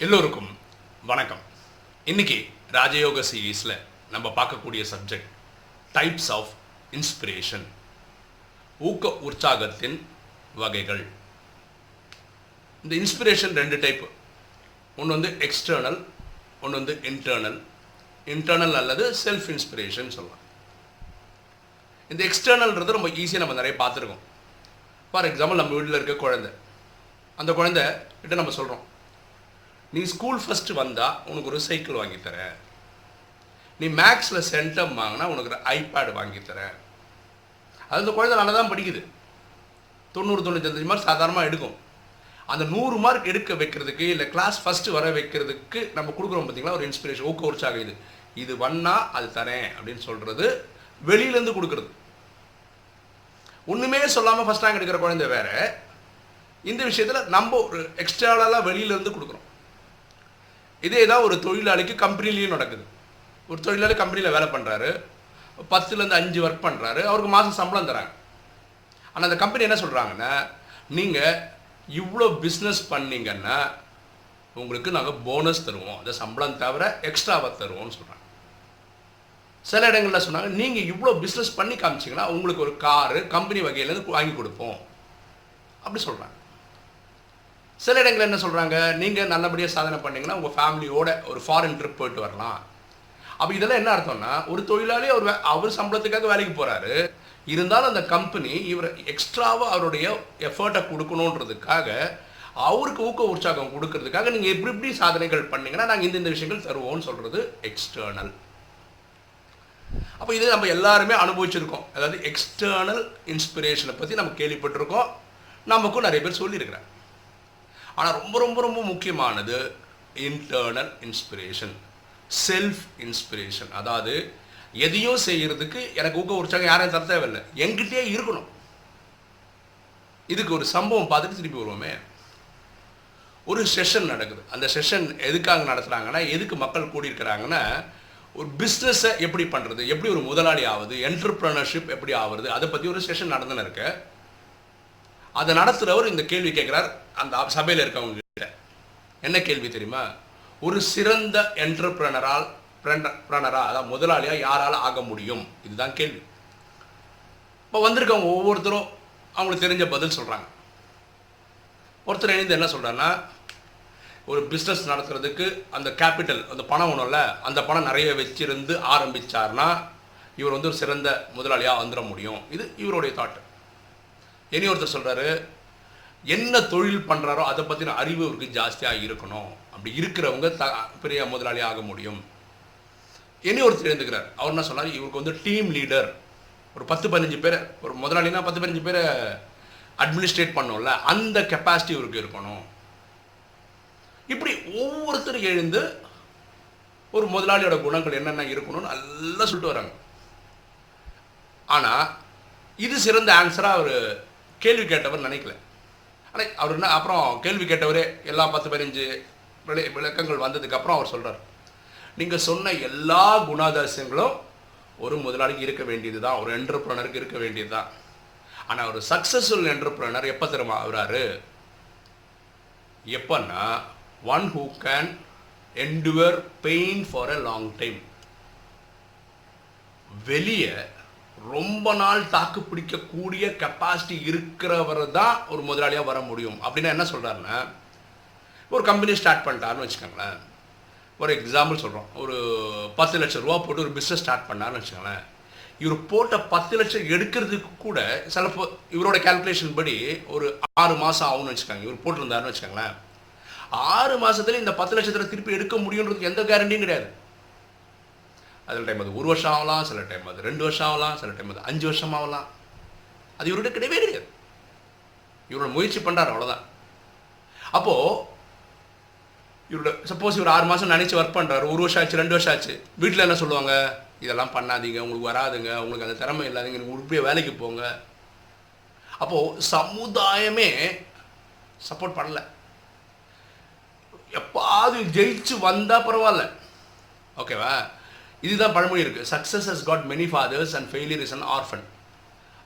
எல்லோருக்கும் வணக்கம். இன்னைக்கு ராஜயோக சீரீஸில் நம்ம பார்க்கக்கூடிய சப்ஜெக்ட் டைப்ஸ் ஆஃப் இன்ஸ்பிரேஷன் ஊக்க உற்சாகத்தின் வகைகள். இந்த இன்ஸ்பிரேஷன் ரெண்டு டைப் ஒன்று வந்து எக்ஸ்டர்னல் ஒன்று வந்து இன்டர்னல் இன்டர்னல் அல்லது செல்ஃப் இன்ஸ்பிரேஷன் சொல்லலாம். இந்த எக்ஸ்டர்னல்ன்றது ரொம்ப ஈஸியாக நம்ம நிறைய பார்த்துருக்கோம். ஃபார் எக்ஸாம்பிள் நம்ம வீட்டில் இருக்க குழந்தை. அந்த குழந்தை கிட்ட நம்ம சொல்கிறோம் நீ ஸ்கூல் ஃபஸ்ட்டு வந்தால் உனக்கு ஒரு சைக்கிள் வாங்கி தரேன். நீ மேக்ஸில் சென்டம் வாங்கினா உனக்கு ஒரு ஐபேட் வாங்கி தரேன். அது அந்த குழந்தை நல்லா தான் படிக்குது. தொண்ணூறு தொண்ணூத்தஞ்சு மார்க் சாதாரணமாக எடுக்கும். அந்த நூறு மார்க் எடுக்க வைக்கிறதுக்கு இல்லை கிளாஸ் ஃபஸ்ட்டு வர வைக்கிறதுக்கு நம்ம கொடுக்குறோம் பார்த்தீங்களா ஒரு இன்ஸ்பிரேஷன் ஊக்க உற்சாக இது. இது வண்ணா அது தரேன் அப்படின்னு சொல்கிறது வெளியிலேருந்து கொடுக்குறது. ஒன்றுமே சொல்லாமல் ஃபஸ்ட் ரேங்க் எடுக்கிற குழந்தை வேற. இந்த விஷயத்தில் நம்ம ஒரு எக்ஸ்ட்ராலாக வெளியிலேருந்து கொடுக்குறோம். இதே தான் ஒரு தொழிலாளிக்கு கம்பெனிலையும் நடக்குது. ஒரு தொழிலாளி கம்பெனியில் வேலை பண்ணுறாரு பத்துலேருந்து அஞ்சு ஒர்க் பண்ணுறாரு அவருக்கு மாதம் சம்பளம் தராங்க. ஆனால் அந்த கம்பெனி என்ன சொல்கிறாங்கன்னா நீங்கள் இவ்வளோ பிஸ்னஸ் பண்ணீங்கன்னா உங்களுக்கு நாங்கள் போனஸ் தருவோம். அந்த சம்பளம் தவிர எக்ஸ்ட்ராவாக தருவோம்னு சொல்கிறாங்க சில இடங்களில் சொன்னாங்க நீங்கள் இவ்வளோ பிஸ்னஸ் பண்ணி காமிச்சிங்கன்னா உங்களுக்கு ஒரு காரு கம்பெனி வகையிலேருந்து வாங்கி கொடுப்போம். அப்படி சொல்கிறாங்க சில இடங்கள் என்ன சொல்கிறாங்க நீங்கள் நல்லபடியாக சாதனை பண்ணீங்கன்னா உங்கள் ஃபேமிலியோட ஒரு ஃபாரின் ட்ரிப் போயிட்டு வரலாம். அப்போ இதெல்லாம் என்ன அர்த்தம்னா ஒரு தொழிலாளி அவர் அவர் சம்பளத்துக்காக வேலைக்கு போகிறாரு இருந்தாலும் அந்த கம்பெனி இவர் எக்ஸ்ட்ராவாக அவருடைய எஃபர்ட்டை கொடுக்கணுன்றதுக்காக அவருக்கு ஊக்க உற்சாகம் கொடுக்கறதுக்காக நீங்கள் எப்படி எப்படி சாதனைகள் பண்ணிங்கன்னா நாங்கள் இந்த இந்த விஷயங்கள் தருவோம்னு சொல்கிறது எக்ஸ்டர்னல் அப்போ இது நம்ம எல்லாருமே அனுபவிச்சிருக்கோம். அதாவது எக்ஸ்டர்னல் இன்ஸ்பிரேஷனை பற்றி நம்ம கேள்விப்பட்டிருக்கோம். நமக்கும் நிறைய பேர் சொல்லியிருக்கிறாங்க. ஆனால் ரொம்ப ரொம்ப ரொம்ப முக்கியமானது இன்டர்னல் இன்ஸ்பிரேஷன் செல்ஃப் இன்ஸ்பிரேஷன் அதாவது எதையும் செய்கிறதுக்கு எனக்கு ஊக்க உற்சாகம் யாரையும் தர தேவையில்லை. எங்கிட்டே இருக்கணும். இதுக்கு ஒரு சம்பவம் பார்த்துட்டு திருப்பி வருவோமே. ஒரு செஷன் நடக்குது. அந்த செஷன் எதுக்காக நடத்துகிறாங்கன்னா எதுக்கு மக்கள் கூடியிருக்கிறாங்கன்னா ஒரு பிஸ்னஸை எப்படி பண்ணுறது எப்படி ஒரு முதலாளி ஆகுது என்டர்பிரனர்ஷிப் எப்படி ஆகுறது அதை பற்றி ஒரு செஷன் நடந்துன்னு இருக்கு. அதை நடத்துகிறவர் இந்த கேள்வி கேட்குறார் அந்த சபையில் இருக்கவங்க கிட்ட. என்ன கேள்வி தெரியுமா? ஒரு சிறந்த என்டர்பிரனரால் பிரனரா அதாவது முதலாளியாக யாரால் ஆக முடியும்? இதுதான் கேள்வி. இப்போ வந்திருக்கவங்க ஒவ்வொருத்தரும் அவங்களுக்கு தெரிஞ்ச பதில் சொல்கிறாங்க ஒருத்தர் இணைந்து என்ன சொல்கிறான்னா ஒரு பிஸ்னஸ் நடத்துறதுக்கு அந்த கேபிட்டல் அந்த பணம் ஒன்றும்ல அந்த பணம் நிறைய வச்சிருந்து ஆரம்பித்தார்னா இவர் வந்து ஒரு சிறந்த முதலாளியாக வந்துட முடியும். இது இவருடைய தாட்டு இனி ஒருத்தர் சொல்கிறாரு என்ன தொழில் பண்ணுறாரோ அதை பற்றின அறிவு இவருக்கு ஜாஸ்தியாக இருக்கணும். அப்படி இருக்கிறவங்க த பெரிய முதலாளி ஆக முடியும். இனி ஒருத்தர் எழுந்துக்கிறார். அவர் என்ன சொன்னார்? இவருக்கு வந்து டீம் லீடர் ஒரு பத்து பதினஞ்சு பேர் ஒரு முதலாளினா பத்து பதினஞ்சு பேரை அட்மினிஸ்ட்ரேட் பண்ணோம்ல. அந்த கெப்பாசிட்டி இவருக்கு இருக்கணும். இப்படி ஒவ்வொருத்தரும் எழுந்து ஒரு முதலாளியோட குணங்கள் என்னென்ன இருக்கணும்னு நல்லா சொல்லிட்டு வராங்க. ஆனால் இது சிறந்த ஆன்சராக அவர் கேள்வி கேட்டவர் நினைக்கல. ஆனால் அவர் என்ன அப்புறம் கேள்வி கேட்டவரே எல்லா பத்து பதினஞ்சு விளை விளக்கங்கள் வந்ததுக்கப்புறம் அவர் சொல்கிறார் நீங்கள் சொன்ன எல்லா குணாதிசயங்களும் ஒரு முதலாளிக்கு இருக்க வேண்டியது தான் ஒரு என்டர்பிரனருக்கு இருக்க வேண்டியது தான் ஆனால் ஒரு சக்ஸஸ்ஃபுல் என்டர்பிரனர் எப்போ தெரியுமா ஆகுறாரு? எப்பன்னா one who can endure pain for a long time வெளியே ரொம்ப நாள் தாக்கு பிடிக்கக்கூடிய கெப்பாசிட்டி இருக்கிறவர் தான் ஒரு முதலாளியாக வர முடியும். அப்படின்னா என்ன சொல்கிறாருன்னா ஒரு கம்பெனி ஸ்டார்ட் பண்ணிட்டாருன்னு வச்சுக்கோங்களேன். ஒரு எக்ஸாம்பிள் சொல்கிறோம் ஒரு பத்து லட்சம் ரூபா போட்டு ஒரு பிஸ்னஸ் ஸ்டார்ட் பண்ணாருன்னு வச்சுக்கோங்களேன். இவர் போட்ட பத்து லட்சம் எடுக்கிறதுக்கு கூட சில இவரோட கால்குலேஷன் படி ஒரு ஆறு மாதம் ஆகும்னு வச்சுக்கோங்க. இவர் போட்டிருந்தாருன்னு வச்சுக்கோங்களேன். ஆறு மாதத்துல இந்த பத்து லட்சத்தில் திருப்பி எடுக்க முடியுன்றதுக்கு எந்த கேரண்டியும் கிடையாது. அதில் டைம் அது ஒரு வருஷம் ஆகலாம் சில டைம் அது ரெண்டு வருஷம் ஆகலாம் சில டைம் அது அஞ்சு வருஷம் ஆகலாம். அது இவர்கிட்ட கிடையவே கிடையாது. இவரோட முயற்சி பண்ணுறாரு அவ்வளோதான் அப்போது இவரோட சப்போஸ் இவர் ஆறு மாதம் நினச்சி ஒர்க் பண்ணுறாரு ஒரு வருஷம் ஆச்சு ரெண்டு வருஷம் ஆச்சு வீட்டில் என்ன சொல்லுவாங்க? இதெல்லாம் பண்ணாதீங்க உங்களுக்கு வராதுங்க உங்களுக்கு அந்த திறமை இல்லாதீங்க நீங்கள் உருப்படியாக வேலைக்கு போங்க. அப்போது சமுதாயமே சப்போர்ட் பண்ணலை. எப்பாவது ஜெயிச்சு வந்தால் பரவாயில்ல. ஓகேவா இதுதான் பழமொழி இருக்குது success has got many fathers and failure is an orphan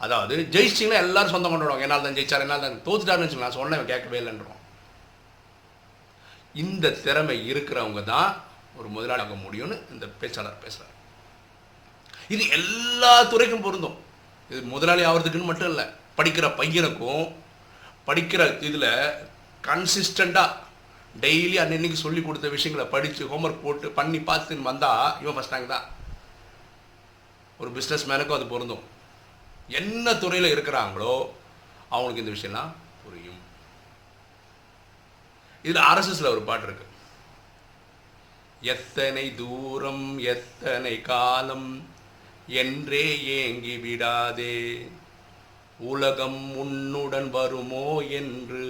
அதாவது ஜெயிச்சிங்கன்னா எல்லாரும் சொந்தம் கொண்டாடுவாங்க என்னால் தான் ஜெயிச்சார் என்னால் தான் தோத்துட்டாருன்னு வச்சுக்கலாம் நான் சொன்னேன் கேட்கவே இல்லைன்றோம். இந்த திறமை இருக்கிறவங்க தான் ஒரு முதலாளி ஆக முடியும்னு இந்த பேச்சாளர் பேசுகிறார் இது எல்லா துறைக்கும் பொருந்தும். இது முதலாளி ஆகிறதுக்குன்னு மட்டும் இல்லை படிக்கிற பையனுக்கும் படிக்கிற இதில் கன்சிஸ்டண்ட்டாக டெய்லி அன்னன்னைக்கு சொல்லி கொடுத்த விஷயங்களை படித்து ஹோம்ஒர்க் போட்டு பண்ணி பார்த்துன்னு வந்தால் இவன் ஃபஸ்ட் ரேங்க் தான். ஒரு பிஸ்னஸ் மேனுக்கும் அது பொருந்தும். என்ன துறையில் இருக்கிறாங்களோ அவங்களுக்கு இந்த விஷயம்லாம் புரியும். இதில் ஆர்எஸ்எஸ்ல ஒரு பாட்டு இருக்கு. எத்தனை தூரம் எத்தனை காலம் என்றே ஏங்கி விடாதே. உலகம் உன்னுடன் வருமோ என்று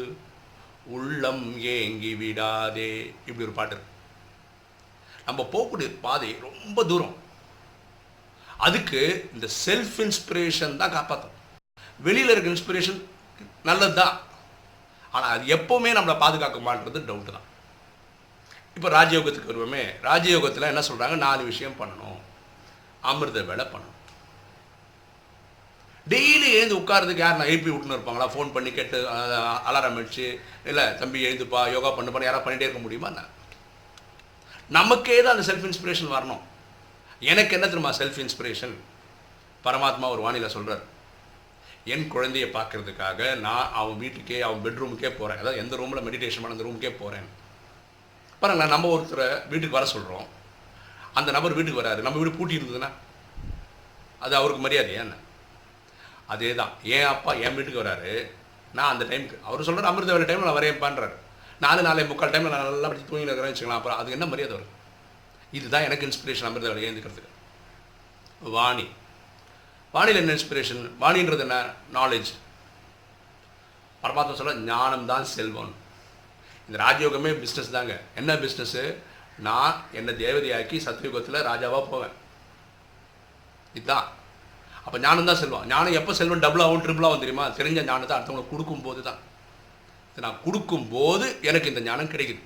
உள்ளம் ஏங்கி விடாதே. இப்படி ஒரு பாட்டு இருக்கு. நம்ம போகக்கூடிய பாதை ரொம்ப தூரம். அதுக்கு இந்த செல்ஃப் இன்ஸ்பிரேஷன் தான் காப்பாற்றும் வெளியில் இருக்க இன்ஸ்பிரேஷன் நல்லது தான் ஆனால் அது எப்போவுமே நம்மளை பாதுகாக்குமான்றது டவுட்டு தான். இப்போ ராஜயோகத்துக்கு வருவோமே. ராஜயோகத்தில் என்ன சொல்கிறாங்க நாலு விஷயம் பண்ணணும். அமிர்த வேலை பண்ணணும். டெய்லி எழுந்து உட்காரதுக்கு யார் நான் எழுப்பி விட்டுன்னு இருப்பாங்களா? ஃபோன் பண்ணி கேட்டு அலாரம் அடிச்சு இல்லை தம்பி எழுந்துப்பா யோகா பண்ணுப்பா யாராவது பண்ணிகிட்டே இருக்க முடியுமா என்ன? நமக்கே தான் அந்த செல்ஃப் இன்ஸ்பிரேஷன் வரணும். எனக்கு என்ன தெரியுமா செல்ஃப் இன்ஸ்பிரேஷன் பரமாத்மா ஒரு வானிலை சொல்கிறார் என் குழந்தைய பார்க்கறதுக்காக நான் அவன் வீட்டுக்கே அவன் பெட்ரூமுக்கே போகிறேன் அதாவது எந்த ரூமில் மெடிடேஷன் பண்ண அந்த ரூமுக்கே போகிறேன் பாருங்களேன் நம்ம ஒருத்தரை வீட்டுக்கு வர சொல்கிறோம் அந்த நபர் வீட்டுக்கு வராரு. நம்ம வீடு பூட்டி இருந்ததுன்னா அது அவருக்கு மரியாதையா என்ன? அதே தான் என் அப்பா என் வீட்டுக்கு வராரு. நான் அந்த டைமுக்கு அவர் சொல்கிற அமிர்த வேலை டைமில் நான் வரையப்பான்றாரு நாலு நாலே முக்கால் டைமில் நான் நல்லா படிச்சு தூங்கி இருக்கிறேன்னு வச்சுக்கலாம் அப்புறம் அதுக்கு என்ன மரியாதை வரும்? இதுதான் எனக்கு இன்ஸ்பிரேஷன் அமிர்த வேலை எழுந்துக்கிறதுக்கு. வாணி. வாணியில் என்ன இன்ஸ்பிரேஷன் வாணின்றது என்ன? நாலேஜ் பரமாத்மா சொல்ல ஞானம் தான் செல்வம். இந்த ராஜயோகமே பிஸ்னஸ் தாங்க. என்ன பிஸ்னஸ்ஸு நான் என்னை தேவதையாக்கி சத்யுகத்தில் ராஜாவாக போவேன். இதுதான். அப்போ ஞானம் தான் செல்வம். ஞானம் எப்போ செல்வம்? டபுளாகவும் ட்ரிபிளாகவும் தெரியுமா? தெரிஞ்ச ஞானத்தை அடுத்தவங்களுக்கு கொடுக்கும்போது தான். நான் கொடுக்கும்போது எனக்கு இந்த ஞானம் கிடைக்குது.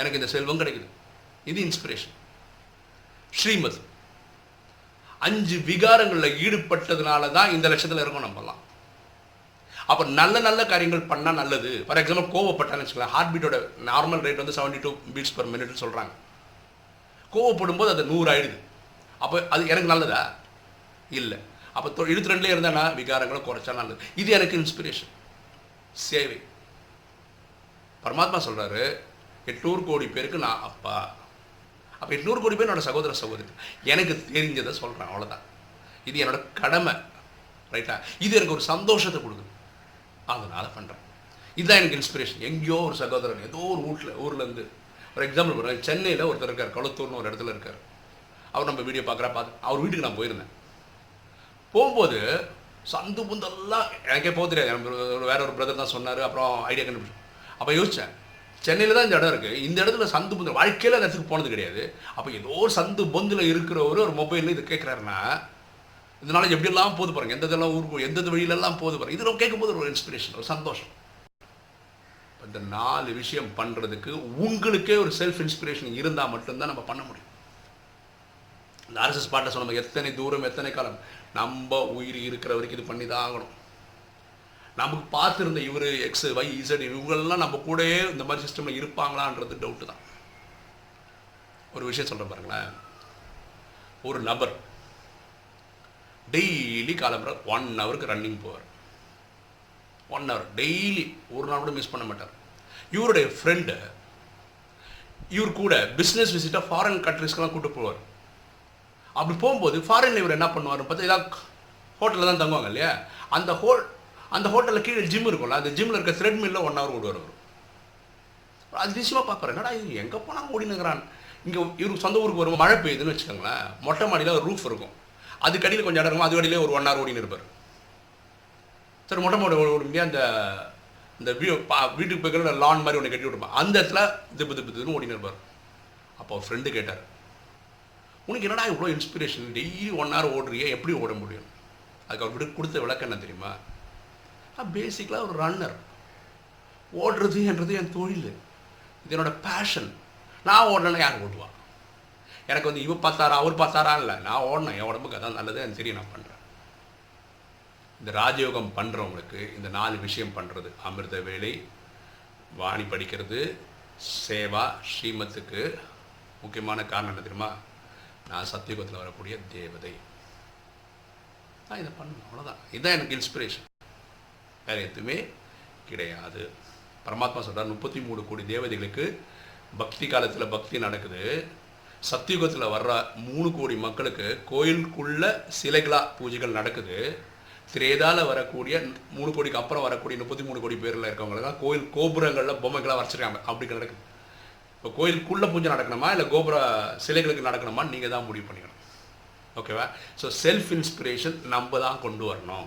எனக்கு இந்த செல்வம் கிடைக்குது. இது இன்ஸ்பிரேஷன் ஸ்ரீமத். அஞ்சு விகாரங்களில் ஈடுபட்டதுனால தான் இந்த லட்சத்தில் இருக்கோம் நம்மலாம் அப்போ நல்ல நல்ல காரியங்கள் பண்ணால் நல்லது. ஃபார் எக்ஸாம்பிள் கோவப்பட்டான்னு வச்சுக்கலாம் ஹார்ட் பீட்டோட நார்மல் ரேட் வந்து செவன்டி டூ பீட்ஸ் பர் மினிட்னு சொல்கிறாங்க கோவப்படும் போது அது நூறு ஆயிடுது. அப்போ அது எனக்கு நல்லதா? இல்லை. அப்போ தொ இருபத்தி ரெண்டுலேயே இருந்தால் நான் விகாரங்களை குறைச்சா நல்லது. இது எனக்கு இன்ஸ்பிரேஷன் சேவை. பரமாத்மா சொல்கிறாரு எட்நூறு கோடி பேருக்கு நான் அப்பா. அப்போ எட்நூறு கோடி பேர் என்னோட சகோதர சகோதரி. எனக்கு தெரிஞ்சதை சொல்கிறேன் அவ்வளோதான் இது என்னோட கடமை. ரைட்டா இது எனக்கு ஒரு சந்தோஷத்தை கொடுக்குது. அதனால் பண்ணுறேன் இதுதான் எனக்கு இன்ஸ்பிரேஷன் எங்கேயோ ஒரு சகோதரன் ஏதோ ஒரு வீட்டில் ஊர்லேருந்து ஒரு எக்ஸாம்பிள் பண்ணுறேன் சென்னையில் ஒருத்தர் இருக்கார் கொளத்தூர்னு ஒரு இடத்துல இருக்கார். அவர் நம்ம வீடியோ பார்க்குறா பார்த்து அவர் வீட்டுக்கு நான் போயிருந்தேன். போகும்போது சந்து புந்தெல்லாம் எனக்கே போக தெரியாது. வேற ஒரு பிரதர் தான் சொன்னார் அப்புறம் ஐடியா கண்டுபிடிச்சோம் அப்போ யோசித்தேன் சென்னையில் தான் இந்த இடம் இருக்குது இந்த இடத்துல சந்து பொந்து வாழ்க்கையில் அந்த இடத்துக்கு போனது கிடையாது. அப்போ ஏதோ ஒரு சந்து பொந்தில் இருக்கிறவர் ஒரு மொபைலில் இது கேட்குறாருன்னா இதனால எப்படியெல்லாம் போது பாருங்க. எந்த இதெல்லாம் ஊருக்கு எந்த வழியிலெல்லாம் போது பாருங்க. இதெல்லாம் கேட்கும்போது ஒரு இன்ஸ்பிரேஷன் ஒரு சந்தோஷம். இந்த நாலு விஷயம் பண்ணுறதுக்கு உங்களுக்கே ஒரு செல்ஃப் இன்ஸ்பிரேஷன் இருந்தால் மட்டும்தான் நம்ம பண்ண முடியும். இந்த ஆர்எஸ்எஸ் பாட்டை சொன்ன எத்தனை தூரம் எத்தனை காலம்? நம்ம உயிர் இருக்கிற வரைக்கும் இது பண்ணி தான் ஆகணும். நமக்கு பார்த்துருந்த இவர் எக்ஸ் வை இசட் இவங்களெல்லாம் நம்ம கூடயே இந்த மாதிரி சிஸ்டமில் இருப்பாங்களான்றது டவுட்டு தான். ஒரு விஷயம் சொல்கிறேன் பாருங்களேன். ஒரு நபர் டெய்லி காலம்புற ஒன் ஹவருக்கு ரன்னிங் போவார். ஒன் ஹவர் டெய்லி ஒரு நாள் கூட மிஸ் பண்ண மாட்டார். இவருடைய ஃப்ரெண்டு இவர் கூட பிஸ்னஸ் விசிட்டாக ஃபாரின் கண்ட்ரிஸ்க்கெலாம் கூப்பிட்டு போவார். அப்படி போகும்போது ஃபாரினில் இவர் என்ன பண்ணுவார் பார்த்தா ஏதாவது ஹோட்டலில் தான் தங்குவாங்க இல்லையா? அந்த ஹோல் அந்த ஹோட்டலில் கீழே ஜிம் இருக்கும்ல அந்த ஜிம்மில் இருக்க த்ரெட்மில்ல ஒன் ஹவர் ஓடுவார் அவர். அதிசயமாக பார்ப்பாரு. என்னடா இது எங்கே போனால் ஓடினுங்கிறான். இங்கே இவருக்கு சொந்த ஊருக்கு வரும் மழை பெய்யுதுன்னு வச்சுக்கோங்களேன் மொட்டை மாடியில் ஒரு ரூஃப் இருக்கும். அதுக்கு அடியில் கொஞ்சம் இடம் இருக்கும் அது அடியிலே ஒரு ஒன் ஹவர் ஓடினு இருப்பார். சரி மொட்டை மாடி ஓட முடியாது அந்த இந்த வீ பா வீட்டுக்கு போய்க்கிற லான் மாதிரி ஒன்று கட்டி விட்டுருப்பான் அந்த இடத்துல திப்பு திப்பு திப்புன்னு ஓடினு இருப்பார். அப்போ ஃப்ரெண்டு கேட்டார் உனக்கு என்னடா இவ்வளோ இன்ஸ்பிரேஷன் டெய்லி ஒன் ஹவர் ஓடுறியே எப்படி ஓட முடியும்? அதுக்கு அவர் விட்டு கொடுத்த விளக்கம் என்ன தெரியுமா? பேசிக்கலாக ஒரு ரன்னர் ஓடுறது என்றது என் தொழில். இது என்னோட பேஷன் நான் ஓடணுன்னா யார் ஓடுவா? எனக்கு வந்து இவர் பார்த்தாரா அவர் பார்த்தாரா? இல்லை நான் ஓடணும். என் உடம்புக்கு அதான் நல்லது எனக்கு தெரியும் நான் பண்ணுறேன் இந்த ராஜயோகம் பண்ணுறவங்களுக்கு இந்த நாலு விஷயம் பண்ணுறது அமிர்த வேலை வாணி படிக்கிறது சேவா ஸ்ரீமத்துக்கு முக்கியமான காரணம் என்ன தெரியுமா? நான் சத்தியுகத்தில் வரக்கூடிய தேவதை. நான் இதை பண்ணணும் அவ்வளோதான் இதுதான் எனக்கு இன்ஸ்பிரேஷன் வேறு எதுவுமே கிடையாது. பரமாத்மா சொல்கிறார் முப்பத்தி மூணு கோடி தேவதைகளுக்கு பக்தி காலத்தில் பக்தி நடக்குது. சத்தியுகத்தில் வர்ற மூணு கோடி மக்களுக்கு கோயிலுக்குள்ள சிலைகளாக பூஜைகள் நடக்குது. திரேதால வரக்கூடிய மூணு கோடிக்கு அப்புறம் வரக்கூடிய முப்பத்தி மூணு கோடி பேரில் இருக்கவங்களுக்கு கோயில் கோபுரங்களில் பொம்மைகளாக வரைச்சிருக்காங்க. அப்படி நடக்குது. இப்போ கோயிலுக்குள்ளே பூஜை நடக்கணுமா? இல்லை கோபுர சிலைகளுக்கு நடக்கணுமா நீங்கள் தான் முடிவு பண்ணிக்கணும். ஓகேவா ஸோ செல்ஃப் இன்ஸ்பிரேஷன் நம்ம தான் கொண்டு வரணும்.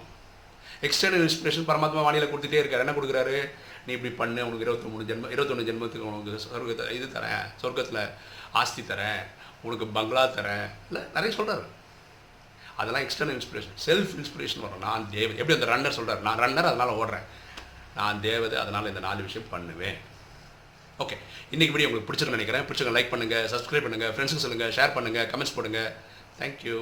எக்ஸ்டர்னல் இன்ஸ்பிரேஷன் பரமாத்மா வாணியில் கொடுத்துட்டே இருக்காரு. என்ன கொடுக்குறாரு? நீ இப்படி பண்ணு உனக்கு இருபத்தி மூணு ஜென்மம் இருபத்தொன்று ஜென்மத்துக்கு உனக்கு சொர்க்கத்தை இது தரேன். சொர்க்கத்தில் ஆஸ்தி தரேன். உனக்கு பங்களா தரேன். இல்லை நிறைய சொல்கிறாரு அதெல்லாம் எக்ஸ்டர்னல் இன்ஸ்பிரேஷன் செல்ஃப் இன்ஸ்பிரேஷன் வரும். நான் தேவதை எப்படி அந்த ரன்னர் சொல்கிறார் நான் ரன்னர் அதனால் ஓடுறேன். நான் தேவதை அதனால் இந்த நாலு விஷயம் பண்ணுவேன். ஓகே இன்றைக்கி வீடியோ உங்களுக்கு பிடிச்சிருன்னு நினைக்கிறேன். பிடிச்சிருங்க லைக் பண்ணுங்கள் சப்ஸ்கிரைப் பண்ணுங்கள் ஃப்ரெண்ட்ஸுக்கு சொல்லுங்கள் ஷேர் பண்ணுங்கள் கமெண்ட்ஸ் போடுங்க. தேங்க்யூ